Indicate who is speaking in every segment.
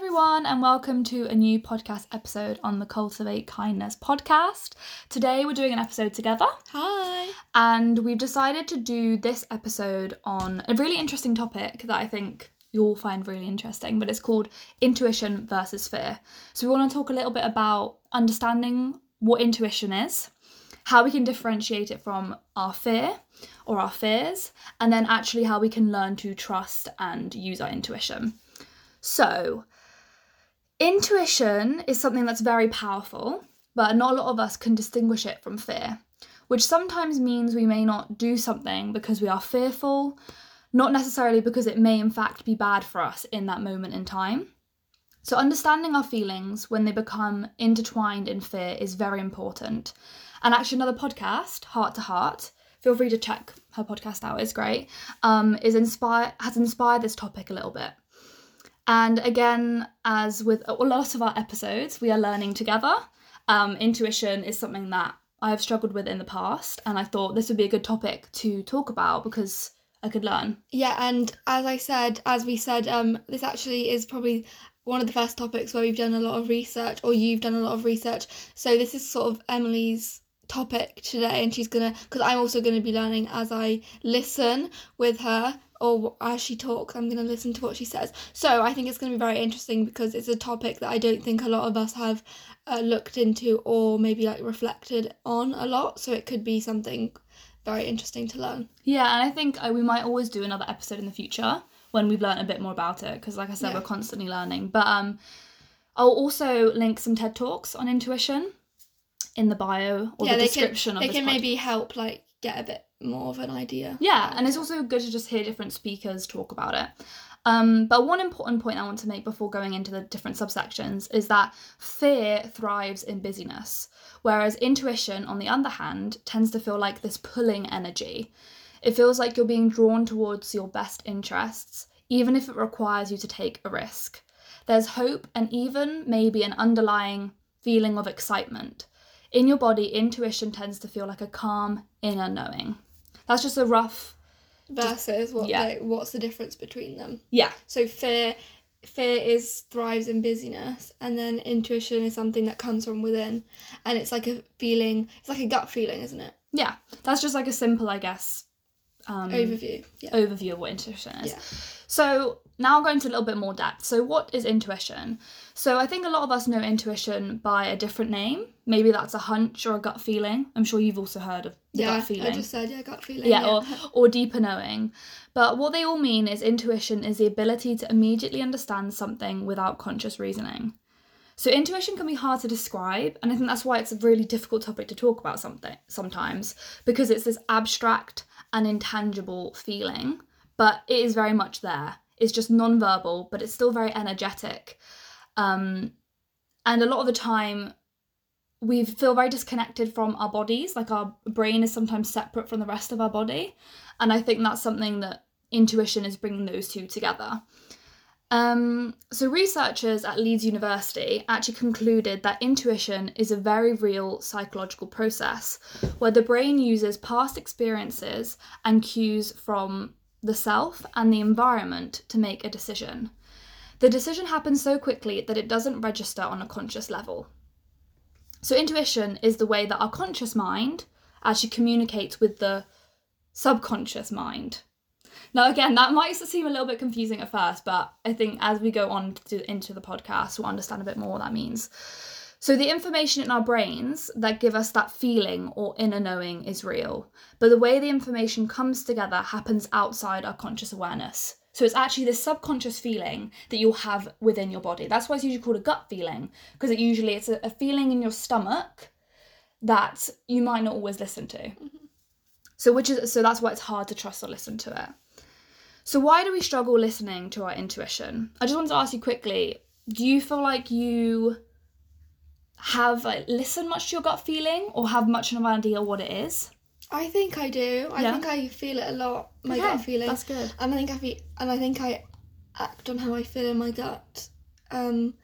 Speaker 1: everyone, and welcome to a new podcast episode on the Cultivate Kindness podcast. Today, we're doing an episode together,
Speaker 2: Hi.
Speaker 1: and we've decided to do this episode on a really interesting topic that I think you'll find really interesting, but it's called intuition versus fear. So, we want to talk a little bit about understanding what intuition is, how we can differentiate it from our fear or our fears, and then actually how we can learn to trust and use our intuition. So, intuition is something that's very powerful, but not a lot of us can distinguish it from fear, which sometimes means we may not do something because we are fearful, not necessarily because it may in fact be bad for us in that moment in time. So, understanding our feelings when they become intertwined in fear is very important. And actually, another podcast, Heart to Heart, feel free to check her podcast out, it's great, um, is inspire has inspired this topic a little bit. And again, as with a lot of our episodes, we are learning together. Um, intuition is something that I have struggled with in the past, and I thought this would be a good topic to talk about because I could learn.
Speaker 2: Yeah, and as I said, as we said, um, this actually is probably one of the first topics where we've done a lot of research, or you've done a lot of research. So this is sort of Emily's topic today, and she's gonna, because I'm also gonna be learning as I listen with her, or as she talks, I'm gonna listen to what she says. So I think it's gonna be very interesting because it's a topic that I don't think a lot of us have uh, looked into or maybe like reflected on a lot. So it could be something very interesting to learn.
Speaker 1: Yeah, and I think uh, we might always do another episode in the future when we've learned a bit more about it because, like I said,
Speaker 2: Yeah.
Speaker 1: we're constantly learning. But um, I'll also link some TED talks on intuition in the bio or
Speaker 2: yeah,
Speaker 1: the description
Speaker 2: can,
Speaker 1: of
Speaker 2: they can
Speaker 1: pod-
Speaker 2: maybe help like get a bit more of an idea.
Speaker 1: Yeah, and it's also good to just hear different speakers talk about it. Um, but one important point I want to make before going into the different subsections is that fear thrives in busyness, whereas intuition, on the other hand, tends to feel like this pulling energy. It feels like you're being drawn towards your best interests, even if it requires you to take a risk. There's hope and even maybe an underlying feeling of excitement. In your body, intuition tends to feel like a calm inner knowing. That's just a rough.
Speaker 2: Versus what
Speaker 1: yeah.
Speaker 2: they, what's the difference between them?
Speaker 1: Yeah.
Speaker 2: So fear fear is thrives in busyness and then intuition is something that comes from within and it's like a feeling it's like a gut feeling isn't it
Speaker 1: Yeah. That's just like a simple, I guess, um,
Speaker 2: overview yeah
Speaker 1: overview of what intuition is.
Speaker 2: Yeah.
Speaker 1: So now I'll go into a little bit more depth. So what is intuition? So I think a lot of us know intuition by a different name. Maybe that's a hunch or a gut feeling. I'm sure you've also heard of the
Speaker 2: yeah
Speaker 1: gut feeling.
Speaker 2: i just said yeah gut feeling
Speaker 1: yeah, or or deeper knowing. But what they all mean is intuition is the ability to immediately understand something without conscious reasoning. So intuition can be hard to describe, and I think that's why it's a really difficult topic to talk about something sometimes because it's this abstract and intangible feeling, but it is very much there. It's just non-verbal, but it's still very energetic. Um, and a lot of the time we feel very disconnected from our bodies like our brain is sometimes separate from the rest of our body and i think that's something that intuition is bringing those two together um, so researchers at leeds university actually concluded that intuition is a very real psychological process where the brain uses past experiences and cues from the self and the environment to make a decision the decision happens so quickly that it doesn't register on a conscious level so, intuition is the way that our conscious mind actually communicates with the subconscious mind. Now, again, that might seem a little bit confusing at first, but I think as we go on to, into the podcast, we'll understand a bit more what that means. So, the information in our brains that give us that feeling or inner knowing is real, but the way the information comes together happens outside our conscious awareness. So it's actually this subconscious feeling that you'll have within your body. That's why it's usually called a gut feeling, because it usually it's a, a feeling in your stomach that you might not always listen to. Mm-hmm. So which is so that's why it's hard to trust or listen to it. So why do we struggle listening to our intuition? I just wanted to ask you quickly, do you feel like you have like, listened much to your gut feeling or have much of an idea what it is?
Speaker 2: i think i do i
Speaker 1: Yeah.
Speaker 2: think i feel it a lot my
Speaker 1: Okay,
Speaker 2: gut feeling
Speaker 1: That's good.
Speaker 2: and I think I feel, and I think I act on how I feel in my gut. Um,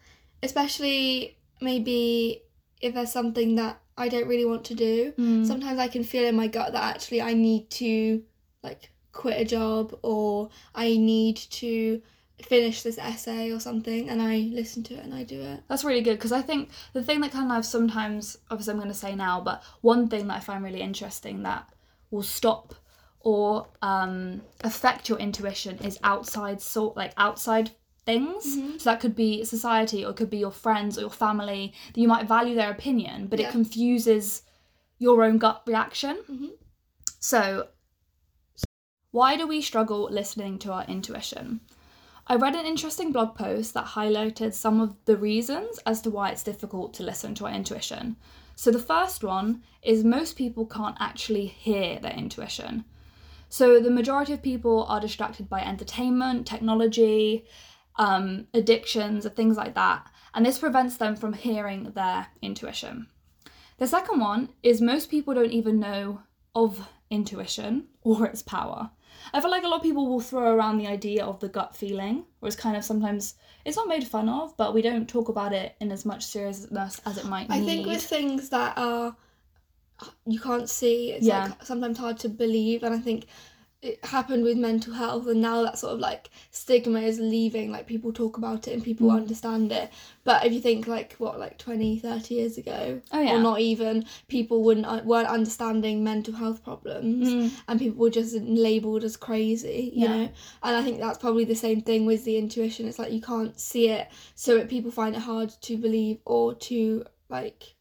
Speaker 2: especially maybe if there's something that I don't really want to do.
Speaker 1: Mm.
Speaker 2: Sometimes I can feel in my gut that actually I need to like quit a job or I need to finish this essay or something and I listen to it and I do it.
Speaker 1: That's really good because I think the thing that kind of sometimes, obviously, I'm going to say now, but one thing that I find really interesting that will stop or um, affect your intuition is outside sort like outside things.
Speaker 2: Mm-hmm.
Speaker 1: So that could be society or it could be your friends or your family that you might value their opinion, but
Speaker 2: Yeah.
Speaker 1: it confuses your own gut reaction.
Speaker 2: Mhm.
Speaker 1: So, why do we struggle listening to our intuition? I read an interesting blog post that highlighted some of the reasons as to why it's difficult to listen to our intuition. So, the first one is most people can't actually hear their intuition. So, the majority of people are distracted by entertainment, technology, um, addictions, and things like that, and this prevents them from hearing their intuition. The second one is most people don't even know of intuition or its power. I feel like a lot of people will throw around the idea of the gut feeling, or it's kind of sometimes it's not made fun of, but we don't talk about it in as much seriousness as it might be.
Speaker 2: I
Speaker 1: need.
Speaker 2: think with things that are you can't see, it's
Speaker 1: Yeah.
Speaker 2: like sometimes hard to believe and I think it happened with mental health and now that sort of like stigma is leaving like people talk about it and people
Speaker 1: Mm.
Speaker 2: understand it. But if you think like what like 20 30 years ago
Speaker 1: oh yeah,
Speaker 2: or not even people wouldn't uh, weren't understanding mental health problems
Speaker 1: Mm,
Speaker 2: and people were just labeled as crazy you
Speaker 1: Yeah.
Speaker 2: know? And i think that's probably the same thing with the intuition. It's like you can't see it so it, people find it hard to believe or to like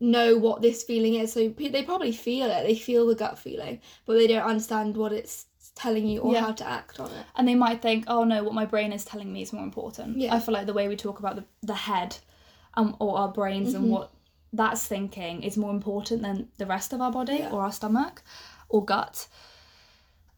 Speaker 2: know what this feeling is so they probably feel it they feel the gut feeling but they don't understand what it's telling you or
Speaker 1: Yeah.
Speaker 2: how to act on it
Speaker 1: and they might think, oh no, what my brain is telling me is more important.
Speaker 2: Yeah.
Speaker 1: I feel like the way we talk about the the head, um, or our brains
Speaker 2: Mhm.
Speaker 1: and what that's thinking is more important than the rest of our body
Speaker 2: Yeah.
Speaker 1: or our stomach or gut.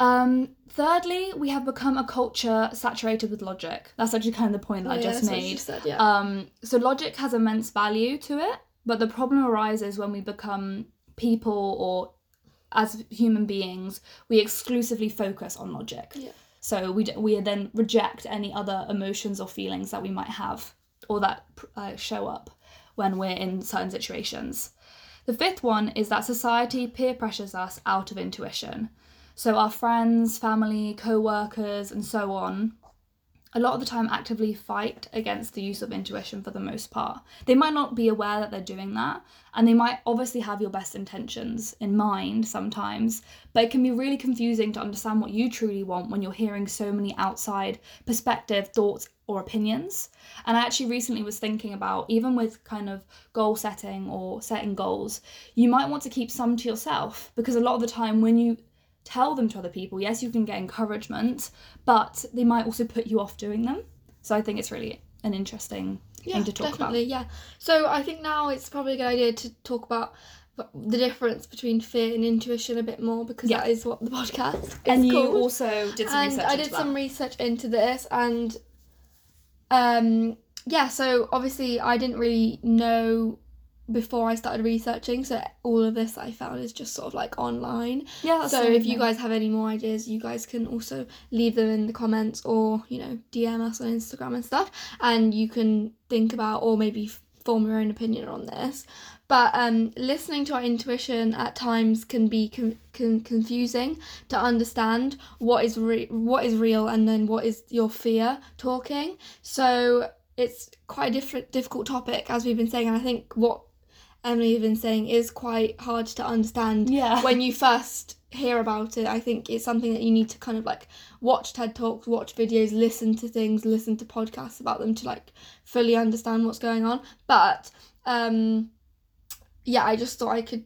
Speaker 1: Um, thirdly, we have become a culture saturated with logic. That's actually kind of the point that
Speaker 2: Oh,
Speaker 1: I
Speaker 2: yeah,
Speaker 1: just
Speaker 2: that's what you
Speaker 1: made.
Speaker 2: said, yeah
Speaker 1: Um, so logic has immense value to it, but the problem arises when we become people or as human beings, we exclusively focus on logic.
Speaker 2: Yeah.
Speaker 1: So we d- we then reject any other emotions or feelings that we might have or that uh, show up when we're in certain situations. The fifth one is that society peer pressures us out of intuition. So our friends, family, co-workers and so on a lot of the time actively fight against the use of intuition for the most part. They might not be aware that they're doing that, and they might obviously have your best intentions in mind sometimes, but it can be really confusing to understand what you truly want when you're hearing so many outside perspective, thoughts, or opinions. And I actually recently was thinking about even with kind of goal setting or setting goals, you might want to keep some to yourself because a lot of the time when you tell them to other people, yes, you can get encouragement, but they might also put you off doing them. So I think it's really an interesting
Speaker 2: yeah,
Speaker 1: thing to talk
Speaker 2: definitely, yeah. So I think now it's probably a good idea to talk about the difference between fear and intuition a bit more because
Speaker 1: Yeah.
Speaker 2: that is what the podcast is
Speaker 1: And you
Speaker 2: called.
Speaker 1: also did some research.
Speaker 2: and
Speaker 1: research
Speaker 2: I did
Speaker 1: that.
Speaker 2: some research into this and um yeah, so obviously I didn't really know before I started researching, so all of this I found is just sort of like online.
Speaker 1: yeah,
Speaker 2: so if you guys have any more ideas, you guys can also leave them in the comments or you know DM us on Instagram and stuff, and you can think about or maybe form your own opinion on this. But um, listening to our intuition at times can be con- con- confusing to understand what is re- what is real and then what is your fear talking. So it's quite a different difficult topic as we've been saying, and I think what Emily has been saying is quite hard to understand
Speaker 1: yeah,
Speaker 2: when you first hear about it, I think it's something that you need to kind of like watch TED Talks, watch videos, listen to things, listen to podcasts about them to like fully understand what's going on. But um yeah, I just thought I could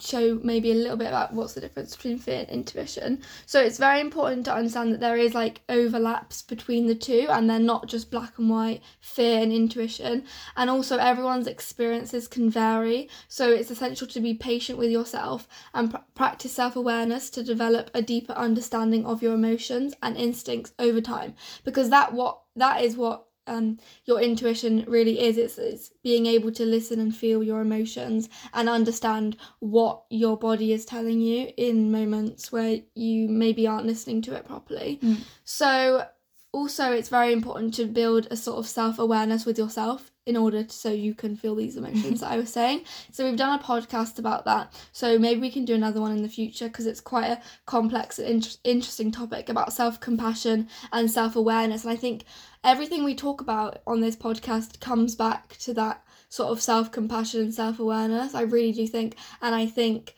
Speaker 2: show maybe a little bit about what's the difference between fear and intuition. So it's very important to understand that there is like overlaps between the two and they're not just black and white, fear and intuition. And also everyone's experiences can vary. So it's essential to be patient with yourself and pr- practice self-awareness to develop a deeper understanding of your emotions and instincts over time because that what that is what um, your intuition really is. It's, it's being able to listen and feel your emotions and understand what your body is telling you in moments where you maybe aren't listening to it properly.
Speaker 1: Mm.
Speaker 2: so also it's very important to build a sort of self-awareness with yourself in order to, so you can feel these emotions that I was saying. So we've done a podcast about that. So maybe we can do another one in the future because it's quite a complex and inter- interesting topic about self-compassion and self-awareness. And I think everything we talk about on this podcast comes back to that sort of self-compassion and self-awareness. I really do think and I think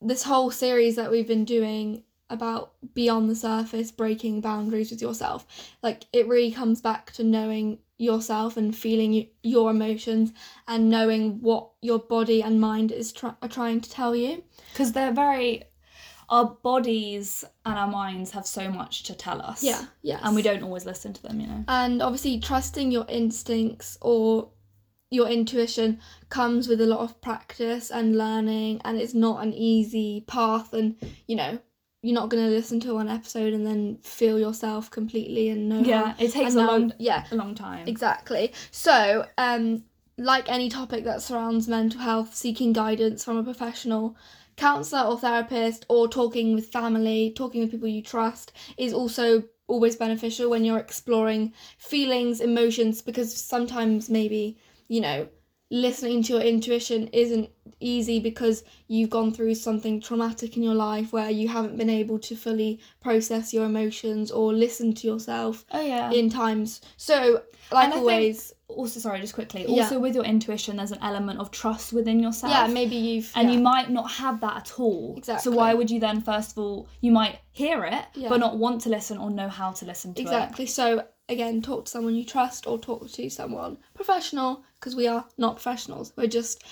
Speaker 2: this whole series that we've been doing about beyond the surface breaking boundaries with yourself like it really comes back to knowing yourself and feeling your emotions and knowing what your body and mind is try- are trying to tell you.
Speaker 1: Because they're very our bodies and our minds have so much to tell us.
Speaker 2: Yeah yeah
Speaker 1: and we don't always listen to them you know.
Speaker 2: And obviously trusting your instincts or your intuition comes with a lot of practice and learning and it's not an easy path and you know you're not going to listen to one episode and then feel yourself completely and know
Speaker 1: yeah it takes a
Speaker 2: know-
Speaker 1: long
Speaker 2: yeah.
Speaker 1: a long time.
Speaker 2: Exactly. So um like any topic that surrounds mental health seeking guidance from a professional counselor or therapist or talking with family talking with people you trust is also always beneficial when you're exploring feelings emotions because sometimes maybe you know listening to your intuition isn't easy because you've gone through something traumatic in your life where you haven't been able to fully process your emotions or listen to yourself
Speaker 1: oh yeah
Speaker 2: in times so like
Speaker 1: I think-
Speaker 2: always
Speaker 1: also sorry just quickly
Speaker 2: Yeah.
Speaker 1: also with your intuition there's an element of trust within yourself
Speaker 2: yeah maybe you've
Speaker 1: and
Speaker 2: yeah.
Speaker 1: you might not have that at all.
Speaker 2: Exactly.
Speaker 1: So why would you then first of all you might hear it
Speaker 2: Yeah.
Speaker 1: but not want to listen or know how to listen to it.
Speaker 2: exactly so again talk to someone you trust or talk to someone professional because we are not professionals. We're just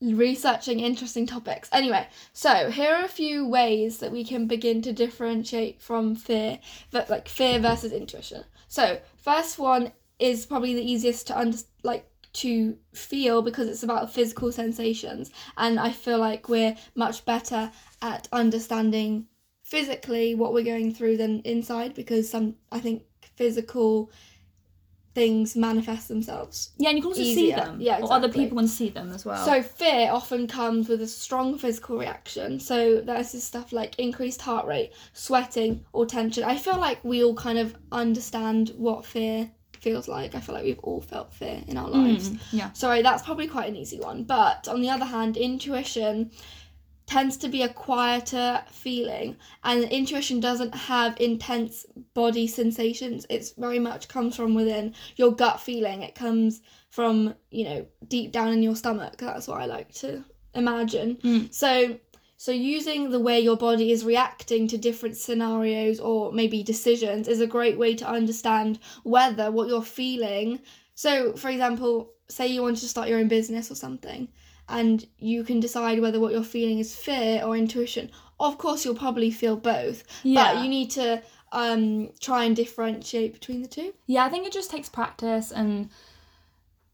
Speaker 2: researching interesting topics. Anyway so here are a few ways that we can begin to differentiate from fear but like fear versus intuition. So first one is probably the easiest to under like to feel because it's about physical sensations. And i feel like we're much better at understanding physically what we're going through than inside because some i think physical things manifest themselves
Speaker 1: Yeah, and you can also see them.
Speaker 2: Yeah, exactly.
Speaker 1: Or other people can see them as well.
Speaker 2: so fear often comes with a strong physical reaction. So there's this stuff like increased heart rate, sweating, or tension. I feel like we all kind of understand what fear feels like. I feel like we've all felt fear in our lives.
Speaker 1: Mm, yeah.
Speaker 2: Sorry, that's probably quite an easy one. But on the other hand, intuition tends to be a quieter feeling, and intuition doesn't have intense body sensations. It's very much comes from within your gut feeling. It comes from, you know, deep down in your stomach. That's what I like to imagine.
Speaker 1: Mm.
Speaker 2: So so using the way your body is reacting to different scenarios or maybe decisions is a great way to understand whether what you're feeling. So for example, say you want to start your own business or something and you can decide whether what you're feeling is fear or intuition. Of course you'll probably feel both,
Speaker 1: Yeah.
Speaker 2: but you need to um try and differentiate between the two.
Speaker 1: Yeah, I think it just takes practice and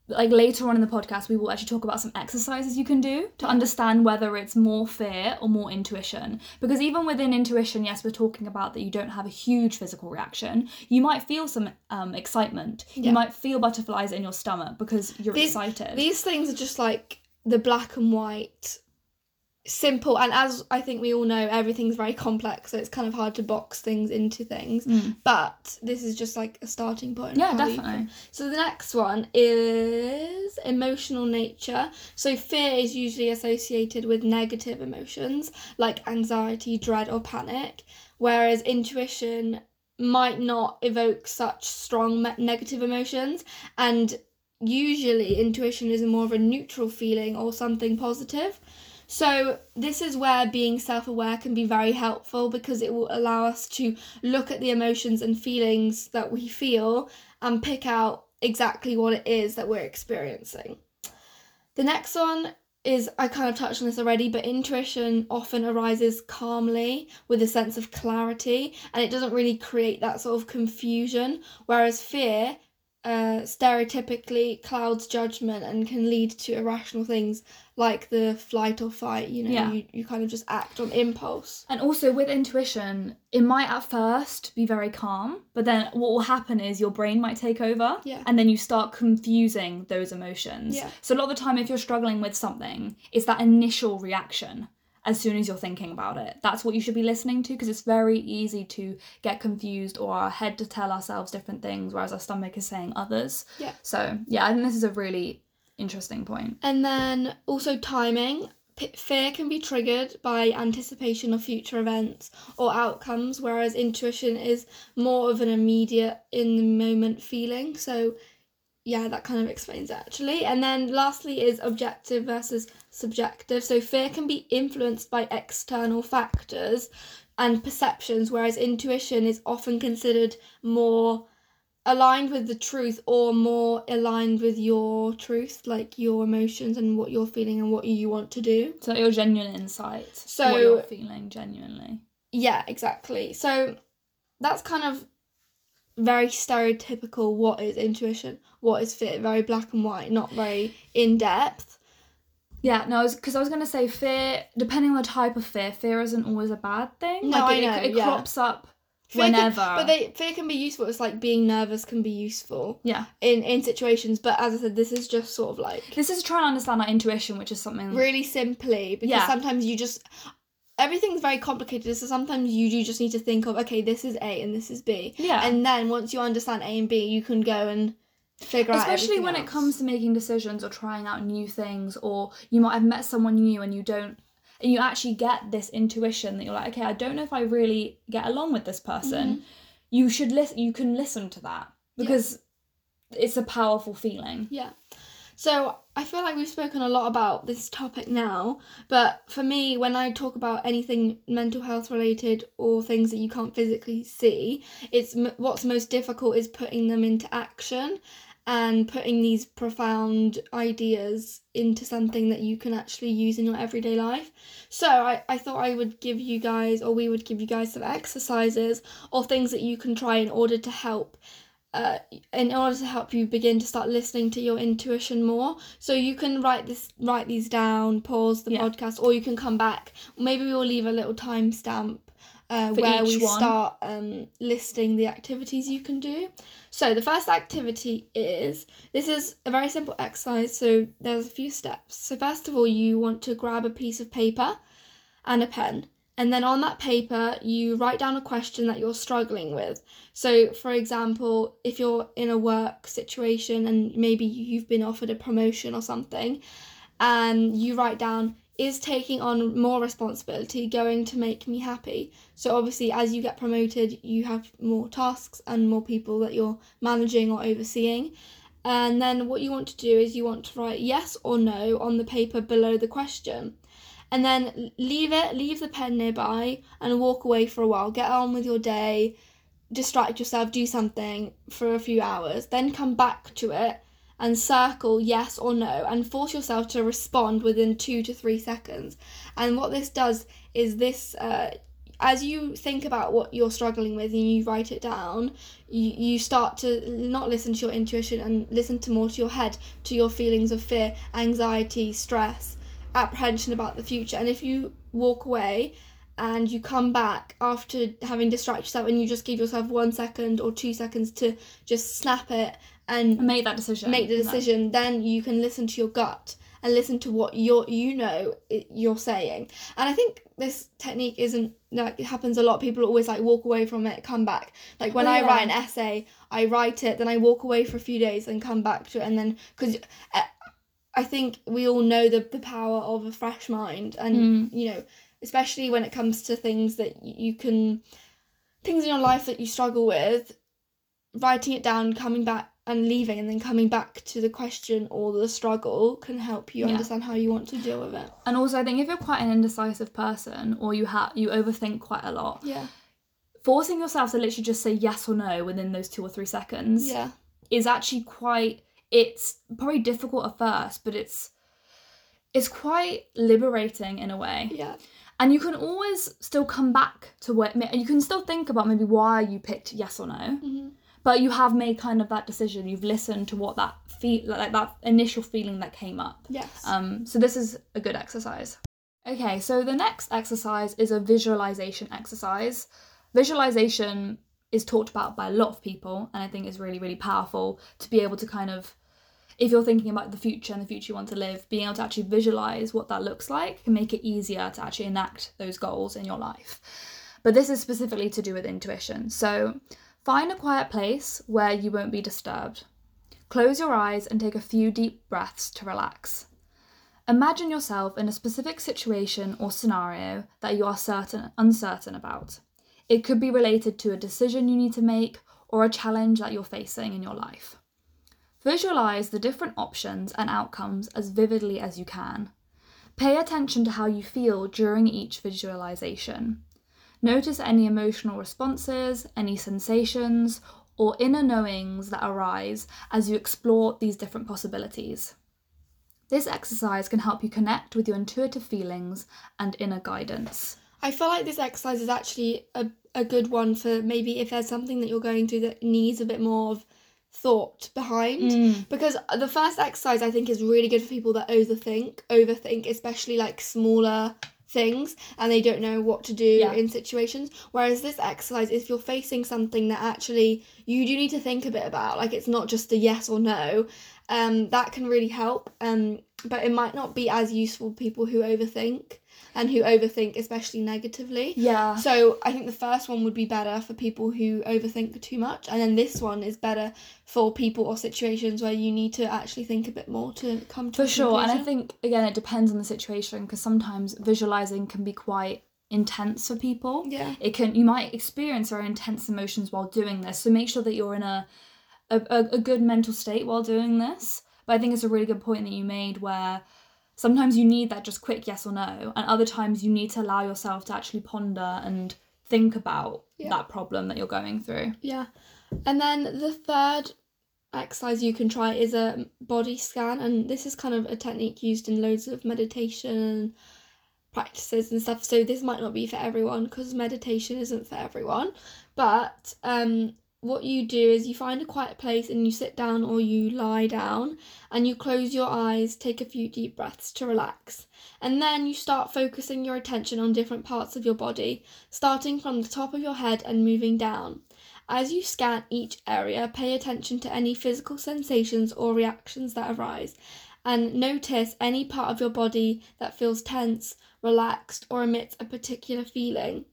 Speaker 1: like later on in the podcast we will actually talk about some exercises you can do to understand whether it's more fear or more intuition because even within intuition yes we're talking about that you don't have a huge physical reaction you might feel some um, excitement
Speaker 2: Yeah.
Speaker 1: you might feel butterflies in your stomach because you're
Speaker 2: These-
Speaker 1: excited
Speaker 2: These things are just like the black and white simple and as I think we all know everything's very complex so it's kind of hard to box things into things.
Speaker 1: Mm.
Speaker 2: but this is just like a starting point
Speaker 1: yeah definitely.
Speaker 2: Can- so the next one is emotional nature. So fear is usually associated with negative emotions like anxiety dread or panic whereas intuition might not evoke such strong negative emotions and usually intuition is more of a neutral feeling or something positive so this is where being self-aware can be very helpful because it will allow us to look at the emotions and feelings that we feel and pick out exactly what it is that we're experiencing. The next one is I kind of touched on this already, but intuition often arises calmly with a sense of clarity and it doesn't really create that sort of confusion, whereas fear uh, stereotypically clouds judgment and can lead to irrational things like the flight or fight. You know,
Speaker 1: Yeah.
Speaker 2: you, you kind of just act on impulse.
Speaker 1: And also with intuition, it might at first be very calm, but then what will happen is your brain might take over
Speaker 2: Yeah.
Speaker 1: and then you start confusing those emotions.
Speaker 2: Yeah.
Speaker 1: So a lot of the time if you're struggling with something, it's that initial reaction. As soon as you're thinking about it. That's what you should be listening to because it's very easy to get confused or our head to tell ourselves different things, whereas our stomach is saying others.
Speaker 2: Yeah.
Speaker 1: So, yeah, I think this is a really interesting point.
Speaker 2: And then also timing. P- fear can be triggered by anticipation of future events or outcomes, whereas intuition is more of an immediate, in the moment feeling. So, yeah, that kind of explains it actually. And then lastly is objective versus subjective. So, fear can be influenced by external factors and perceptions, whereas intuition is often considered more aligned with the truth or more aligned with your truth, like your emotions and what you're feeling and what you want to do.
Speaker 1: So, your genuine insight.
Speaker 2: So-
Speaker 1: what you're feeling genuinely.
Speaker 2: Yeah, exactly. So that's kind of very stereotypical what is intuition, what is fear, very black and white, not very in depth.
Speaker 1: Yeah, no, because I was going to say fear, depending on the type of fear, fear isn't always a bad thing.
Speaker 2: No,
Speaker 1: like,
Speaker 2: I
Speaker 1: it,
Speaker 2: know,
Speaker 1: it,
Speaker 2: yeah.
Speaker 1: crops up
Speaker 2: Fear can-
Speaker 1: whenever.
Speaker 2: but they fear can be useful. It's like being nervous can be useful
Speaker 1: yeah.
Speaker 2: in in situations. But as I said, this is just sort of like
Speaker 1: This is trying to understand our intuition, which is something.
Speaker 2: really simply because
Speaker 1: Yeah.
Speaker 2: sometimes you just everything's very complicated. So sometimes you do just need to think of okay, this is A and this is B,
Speaker 1: Yeah.
Speaker 2: and then once you understand A and B, you can go and figure out.
Speaker 1: Especially when it comes to making decisions or trying out new things, or you might have met someone new and you don't, and you actually get this intuition that you're like, okay, I don't know if I really get along with this person. Mm-hmm. You should listen. You can listen to that
Speaker 2: Yeah.
Speaker 1: because it's a powerful feeling.
Speaker 2: Yeah. So I feel like we've spoken a lot about this topic now, but for me, when I talk about anything mental health related or things that you can't physically see, it's what's most difficult is putting them into action and putting these profound ideas into something that you can actually use in your everyday life. So I, I thought I would give you guys, or we would give you guys some exercises or things that you can try in order to help uh, in order to help you begin to start listening to your intuition more. So you can write this, write these down, pause the
Speaker 1: Yeah.
Speaker 2: podcast, or you can come back. Maybe we'll leave a little timestamp uh, where we
Speaker 1: one.
Speaker 2: start um, listing the activities you can do. So the first activity is this is a very simple exercise. So there's a few steps. So first of all, you want to grab a piece of paper and a pen. And then on that paper, you write down a question that you're struggling with. So, for example, if you're in a work situation and maybe you've been offered a promotion or something, and you write down, is taking on more responsibility going to make me happy? So, obviously, as you get promoted, you have more tasks and more people that you're managing or overseeing. And then, what you want to do is you want to write yes or no on the paper below the question and then leave it, leave the pen nearby, and walk away for a while. Get on with your day, distract yourself, do something for a few hours, then come back to it and circle yes or no, and force yourself to respond within two to three seconds. And what this does is this. Uh, as you think about what you're struggling with and you write it down, you, you start to not listen to your intuition and listen to more to your head, to your feelings of fear, anxiety, stress, apprehension about the future. And if you walk away and you come back after having distracted yourself and you just give yourself one second or two seconds to just snap it and
Speaker 1: Make that decision.
Speaker 2: make the
Speaker 1: And
Speaker 2: decision, then you can listen to your gut and listen to what you're you know you're saying. And I think this technique isn't like it happens a lot. People always like walk away from it, come back. Like when
Speaker 1: Oh,
Speaker 2: I
Speaker 1: yeah.
Speaker 2: write an essay, I write it, then I walk away for a few days and come back to it, and then because. Uh, I think we all know the, the power of a fresh mind, and
Speaker 1: Mm.
Speaker 2: you know, especially when it comes to things that you can, things in your life that you struggle with, writing it down, coming back and leaving, and then coming back to the question or the struggle can help you
Speaker 1: Yeah.
Speaker 2: understand how you want to deal with it.
Speaker 1: And also, I think if you're quite an indecisive person or you have you overthink quite a lot,
Speaker 2: Yeah.
Speaker 1: forcing yourself to literally just say yes or no within those two or three seconds
Speaker 2: Yeah.
Speaker 1: is actually quite. It's probably difficult at first, but it's it's quite liberating in a way.
Speaker 2: Yeah.
Speaker 1: And you can always still come back to what you can still think about maybe why you picked yes or no,
Speaker 2: hmm
Speaker 1: but you have made kind of that decision. You've listened to what that feel like that initial feeling that came up.
Speaker 2: Yes.
Speaker 1: Um, so this is a good exercise. Okay, so the next exercise is a visualization exercise. Visualization is talked about by a lot of people, and I think is really, really powerful to be able to kind of. if you're thinking about the future and the future you want to live, being able to actually visualize what that looks like can make it easier to actually enact those goals in your life. But this is specifically to do with intuition. So find a quiet place where you won't be disturbed. Close your eyes and take a few deep breaths to relax. Imagine yourself in a specific situation or scenario that you are certain uncertain about. It could be related to a decision you need to make or a challenge that you're facing in your life. Visualize the different options and outcomes as vividly as you can. Pay attention to how you feel during each visualization. Notice any emotional responses, any sensations, or inner knowings that arise as you explore these different possibilities. This exercise can help you connect with your intuitive feelings and inner guidance.
Speaker 2: I feel like this exercise is actually a, a good one for maybe if there's something that you're going through that needs a bit more of thought behind
Speaker 1: Mm.
Speaker 2: because the first exercise I think is really good for people that overthink overthink especially like smaller things and they don't know what to do
Speaker 1: Yeah.
Speaker 2: in situations whereas this exercise if you're facing something that actually you do need to think a bit about like it's not just a yes or no um that can really help um but it might not be as useful for people who overthink and who overthink especially negatively
Speaker 1: Yeah.
Speaker 2: so I think the first one would be better for people who overthink too much, and then this one is better for people or situations where you need to actually think a bit more to come to
Speaker 1: For sure. And I think, again, it depends on the situation because sometimes visualizing can be quite intense for people.
Speaker 2: yeah,
Speaker 1: It can you might experience very intense emotions while doing this. So make sure that you're in a, a, a good mental state while doing this. But I think it's a really good point that you made where sometimes you need that just quick yes or no, and other times you need to allow yourself to actually ponder and think about
Speaker 2: Yeah.
Speaker 1: that problem that you're going through.
Speaker 2: yeah, and then the third exercise you can try is a body scan, and this is kind of a technique used in loads of meditation practices and stuff. So this might not be for everyone because meditation isn't for everyone, but um what you do is you find a quiet place and you sit down or you lie down and you close your eyes, take a few deep breaths to relax. And then you start focusing your attention on different parts of your body, starting from the top of your head and moving down. As you scan each area, pay attention to any physical sensations or reactions that arise and notice any part of your body that feels tense, relaxed, or emits a particular feeling.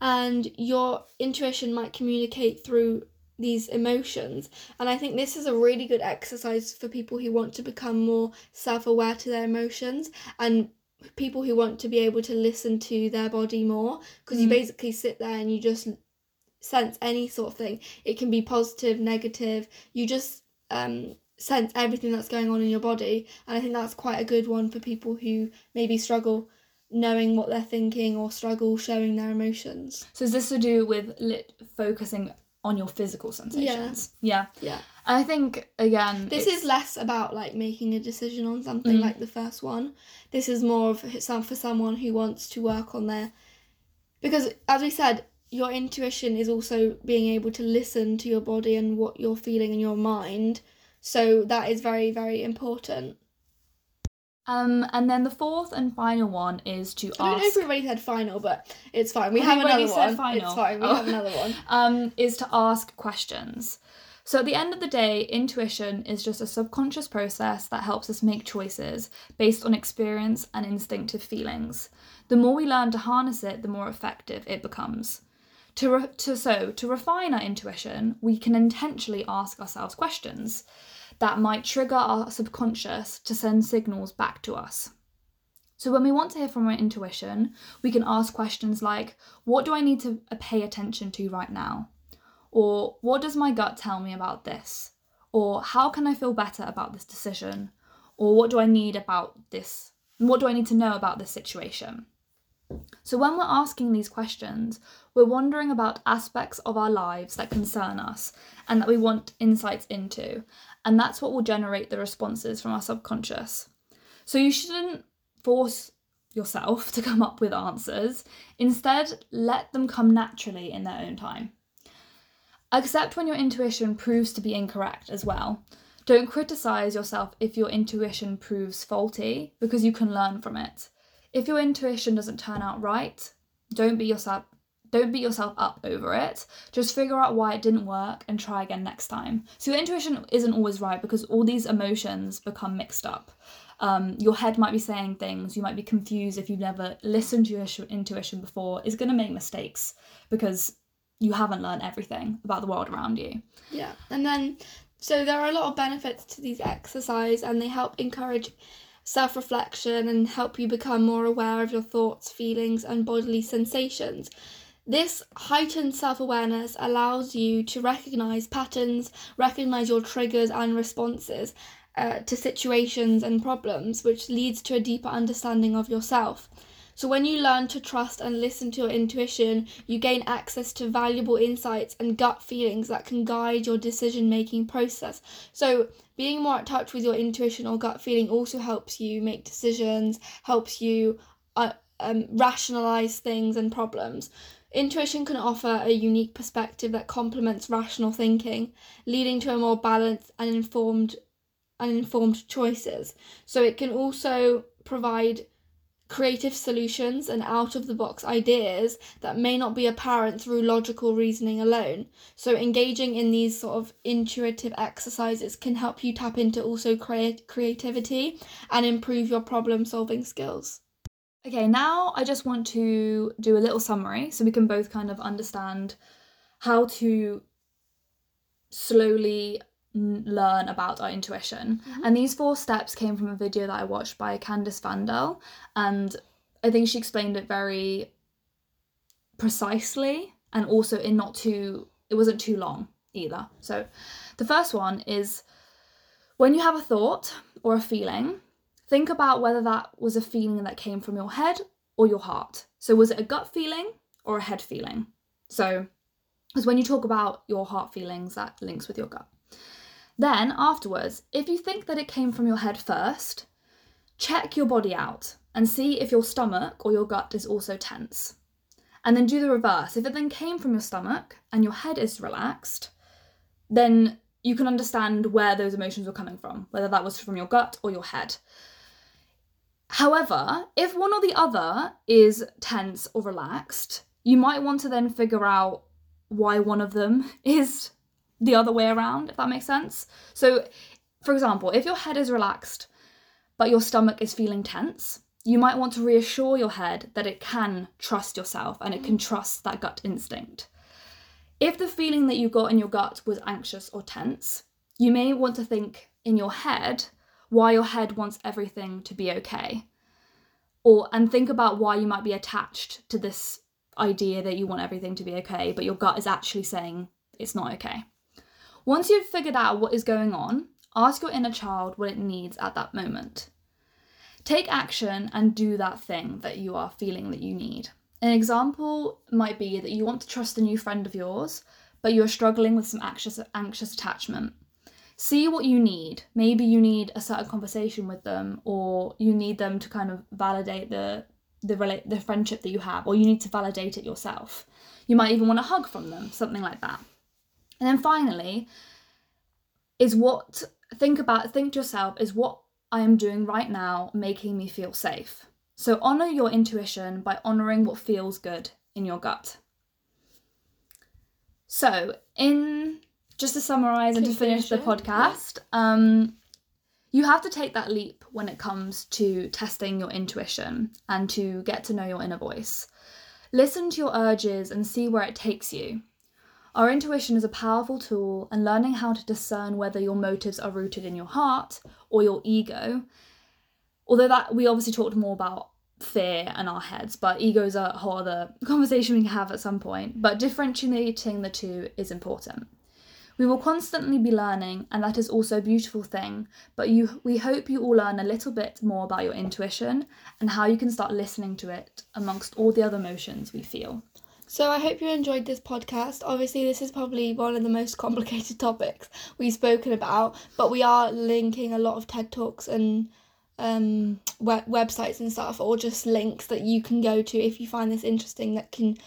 Speaker 2: And your intuition might communicate through these emotions. And I think this is a really good exercise for people who want to become more self aware to their emotions and people who want to be able to listen to their body more because you
Speaker 1: Mm.
Speaker 2: basically sit there and you just sense any sort of thing. It can be positive, negative. You just um, sense everything that's going on in your body. And I think that's quite a good one for people who maybe struggle knowing what they're thinking or struggle showing their emotions.
Speaker 1: So is this to do with lit- focusing on your physical sensations? Yeah.
Speaker 2: Yeah.
Speaker 1: And I think again
Speaker 2: This
Speaker 1: it's-
Speaker 2: is less about like making a decision on something
Speaker 1: Mm.
Speaker 2: like the first one. This is more of some for someone who wants to work on their because as we said, your intuition is also being able to listen to your body and what you're feeling in your mind. So that is very very important.
Speaker 1: Um, and then the fourth and final one is to
Speaker 2: I don't know if
Speaker 1: ask.
Speaker 2: we already said final, but it's fine. We
Speaker 1: Have
Speaker 2: have
Speaker 1: already
Speaker 2: another
Speaker 1: said
Speaker 2: one.
Speaker 1: final?
Speaker 2: It's fine. We
Speaker 1: Oh.
Speaker 2: have another one.
Speaker 1: um, is to ask questions. So at the end of the day, intuition is just a subconscious process that helps us make choices based on experience and instinctive feelings. The more we learn to harness it, the more effective it becomes. To, re- to so to refine our intuition, we can intentionally ask ourselves questions that might trigger our subconscious to send signals back to us. So when we want to hear from our intuition, we can ask questions like, what do I need to uh, pay attention to right now? Or what does my gut tell me about this? Or how can I feel better about this decision? Or what do I need about this? What do I need to know about this situation? So when we're asking these questions, we're wondering about aspects of our lives that concern us and that we want insights into. And that's what will generate the responses from our subconscious. So you shouldn't force yourself to come up with answers. Instead, let them come naturally in their own time. Accept when your intuition proves to be incorrect as well. Don't criticize yourself if your intuition proves faulty because you can learn from it. If your intuition doesn't turn out right, don't beat yourself don't beat yourself up over it. Just figure out why it didn't work and try again next time. So your intuition isn't always right because all these emotions become mixed up. Um, your head might be saying things, you might be confused if you've never listened to your intuition before, is going to make mistakes because you haven't learned everything about the world around you.
Speaker 2: Yeah. And then, so there are a lot of benefits to these exercise and they help encourage self reflection and help you become more aware of your thoughts, feelings, and bodily sensations. This heightened self awareness allows you to recognize patterns, recognize your triggers and responses uh, to situations and problems, which leads to a deeper understanding of yourself. So, when you learn to trust and listen to your intuition, you gain access to valuable insights and gut feelings that can guide your decision making process. So, being more in touch with your intuition or gut feeling also helps you make decisions, helps you uh, um, rationalize things and problems. Intuition can offer a unique perspective that complements rational thinking, leading to a more balanced and informed and informed choices. So it can also provide creative solutions and out of the box ideas that may not be apparent through logical reasoning alone. So, engaging in these sort of intuitive exercises can help you tap into also create creativity and improve your problem solving skills.
Speaker 1: Okay, now I just want to do a little summary so we can both kind of understand how to slowly learn about our intuition. Mm-hmm. And these four steps came from a video that I watched by Candace Van Dell. And I think she explained it very precisely and also in not too, it wasn't too long either. So the first one is when you have a thought or a feeling, think about whether that was a feeling that came from your head or your heart. So was it a gut feeling or a head feeling? So, because when you talk about your heart feelings, that links with your gut. Then, afterwards, if you think that it came from your head first, check your body out and see if your stomach or your gut is also tense. And then do the reverse. If it then came from your stomach and your head is relaxed, then you can understand where those emotions were coming from, whether that was from your gut or your head. However, if one or the other is tense or relaxed, you might want to then figure out why one of them is the other way around, if that makes sense. So, for example, if your head is relaxed but your stomach is feeling tense, you might want to reassure your head that it can trust yourself and it can mm. trust that gut instinct. If the feeling that you got in your gut was anxious or tense, you may want to think in your head why your head wants everything to be okay. Or and think about why you might be attached to this idea that you want everything to be okay, but your gut is actually saying it's not okay. Once you've figured out what is going on, ask your inner child what it needs at that moment. Take action and do that thing that you are feeling that you need. An example might be that you want to trust a new friend of yours, but you're struggling with some anxious, anxious attachment. See what you need. Maybe you need a certain conversation with them, or you need them to kind of validate the the rela- the friendship that you have, or you need to validate it yourself. You might even want a hug from them, something like that. And then finally, is what think about think to yourself is what I am doing right now making me feel safe. So honor your intuition by honoring what feels good in your gut. So, in just to summarize and to finish the podcast, um, you have to take that leap when it comes to testing your intuition and to get to know your inner voice. Listen to your urges and see where it takes you. Our intuition is a powerful tool, and learning how to discern whether your motives are rooted in your heart or your ego. Although that we obviously talked more about fear and our heads, but ego is a whole other conversation we can have at some point. But differentiating the two is important. We will constantly be learning, and that is also a beautiful thing. But you, we hope you all learn a little bit more about your intuition and how you can start listening to it amongst all the other emotions we feel.
Speaker 2: So I hope you enjoyed this podcast. Obviously, this is probably one of the most complicated topics we've spoken about, but we are linking a lot of TED Talks and um, web- websites and stuff, or just links that you can go to if you find this interesting. That can,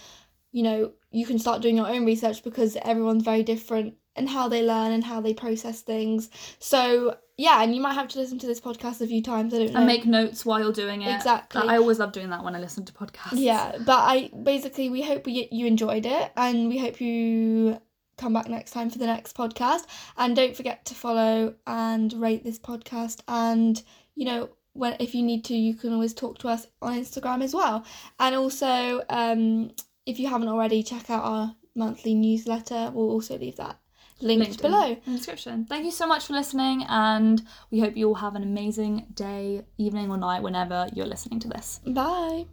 Speaker 2: you know, you can start doing your own research because everyone's very different and how they learn and how they process things. So yeah, and you might have to listen to this podcast a few times. I don't know.
Speaker 1: And make notes while you're doing it.
Speaker 2: Exactly.
Speaker 1: I always love doing that when I listen to podcasts.
Speaker 2: Yeah, but I basically we hope you you enjoyed it, and we hope you come back next time for the next podcast. And don't forget to follow and rate this podcast. And you know, when if you need to, you can always talk to us on Instagram as well. And also, um, if you haven't already, check out our monthly newsletter. We'll also leave that linked,
Speaker 1: Linked
Speaker 2: below.
Speaker 1: in the description. Thank you so much for listening, and we hope you all have an amazing day, evening, or night whenever you're listening to this.
Speaker 2: Bye.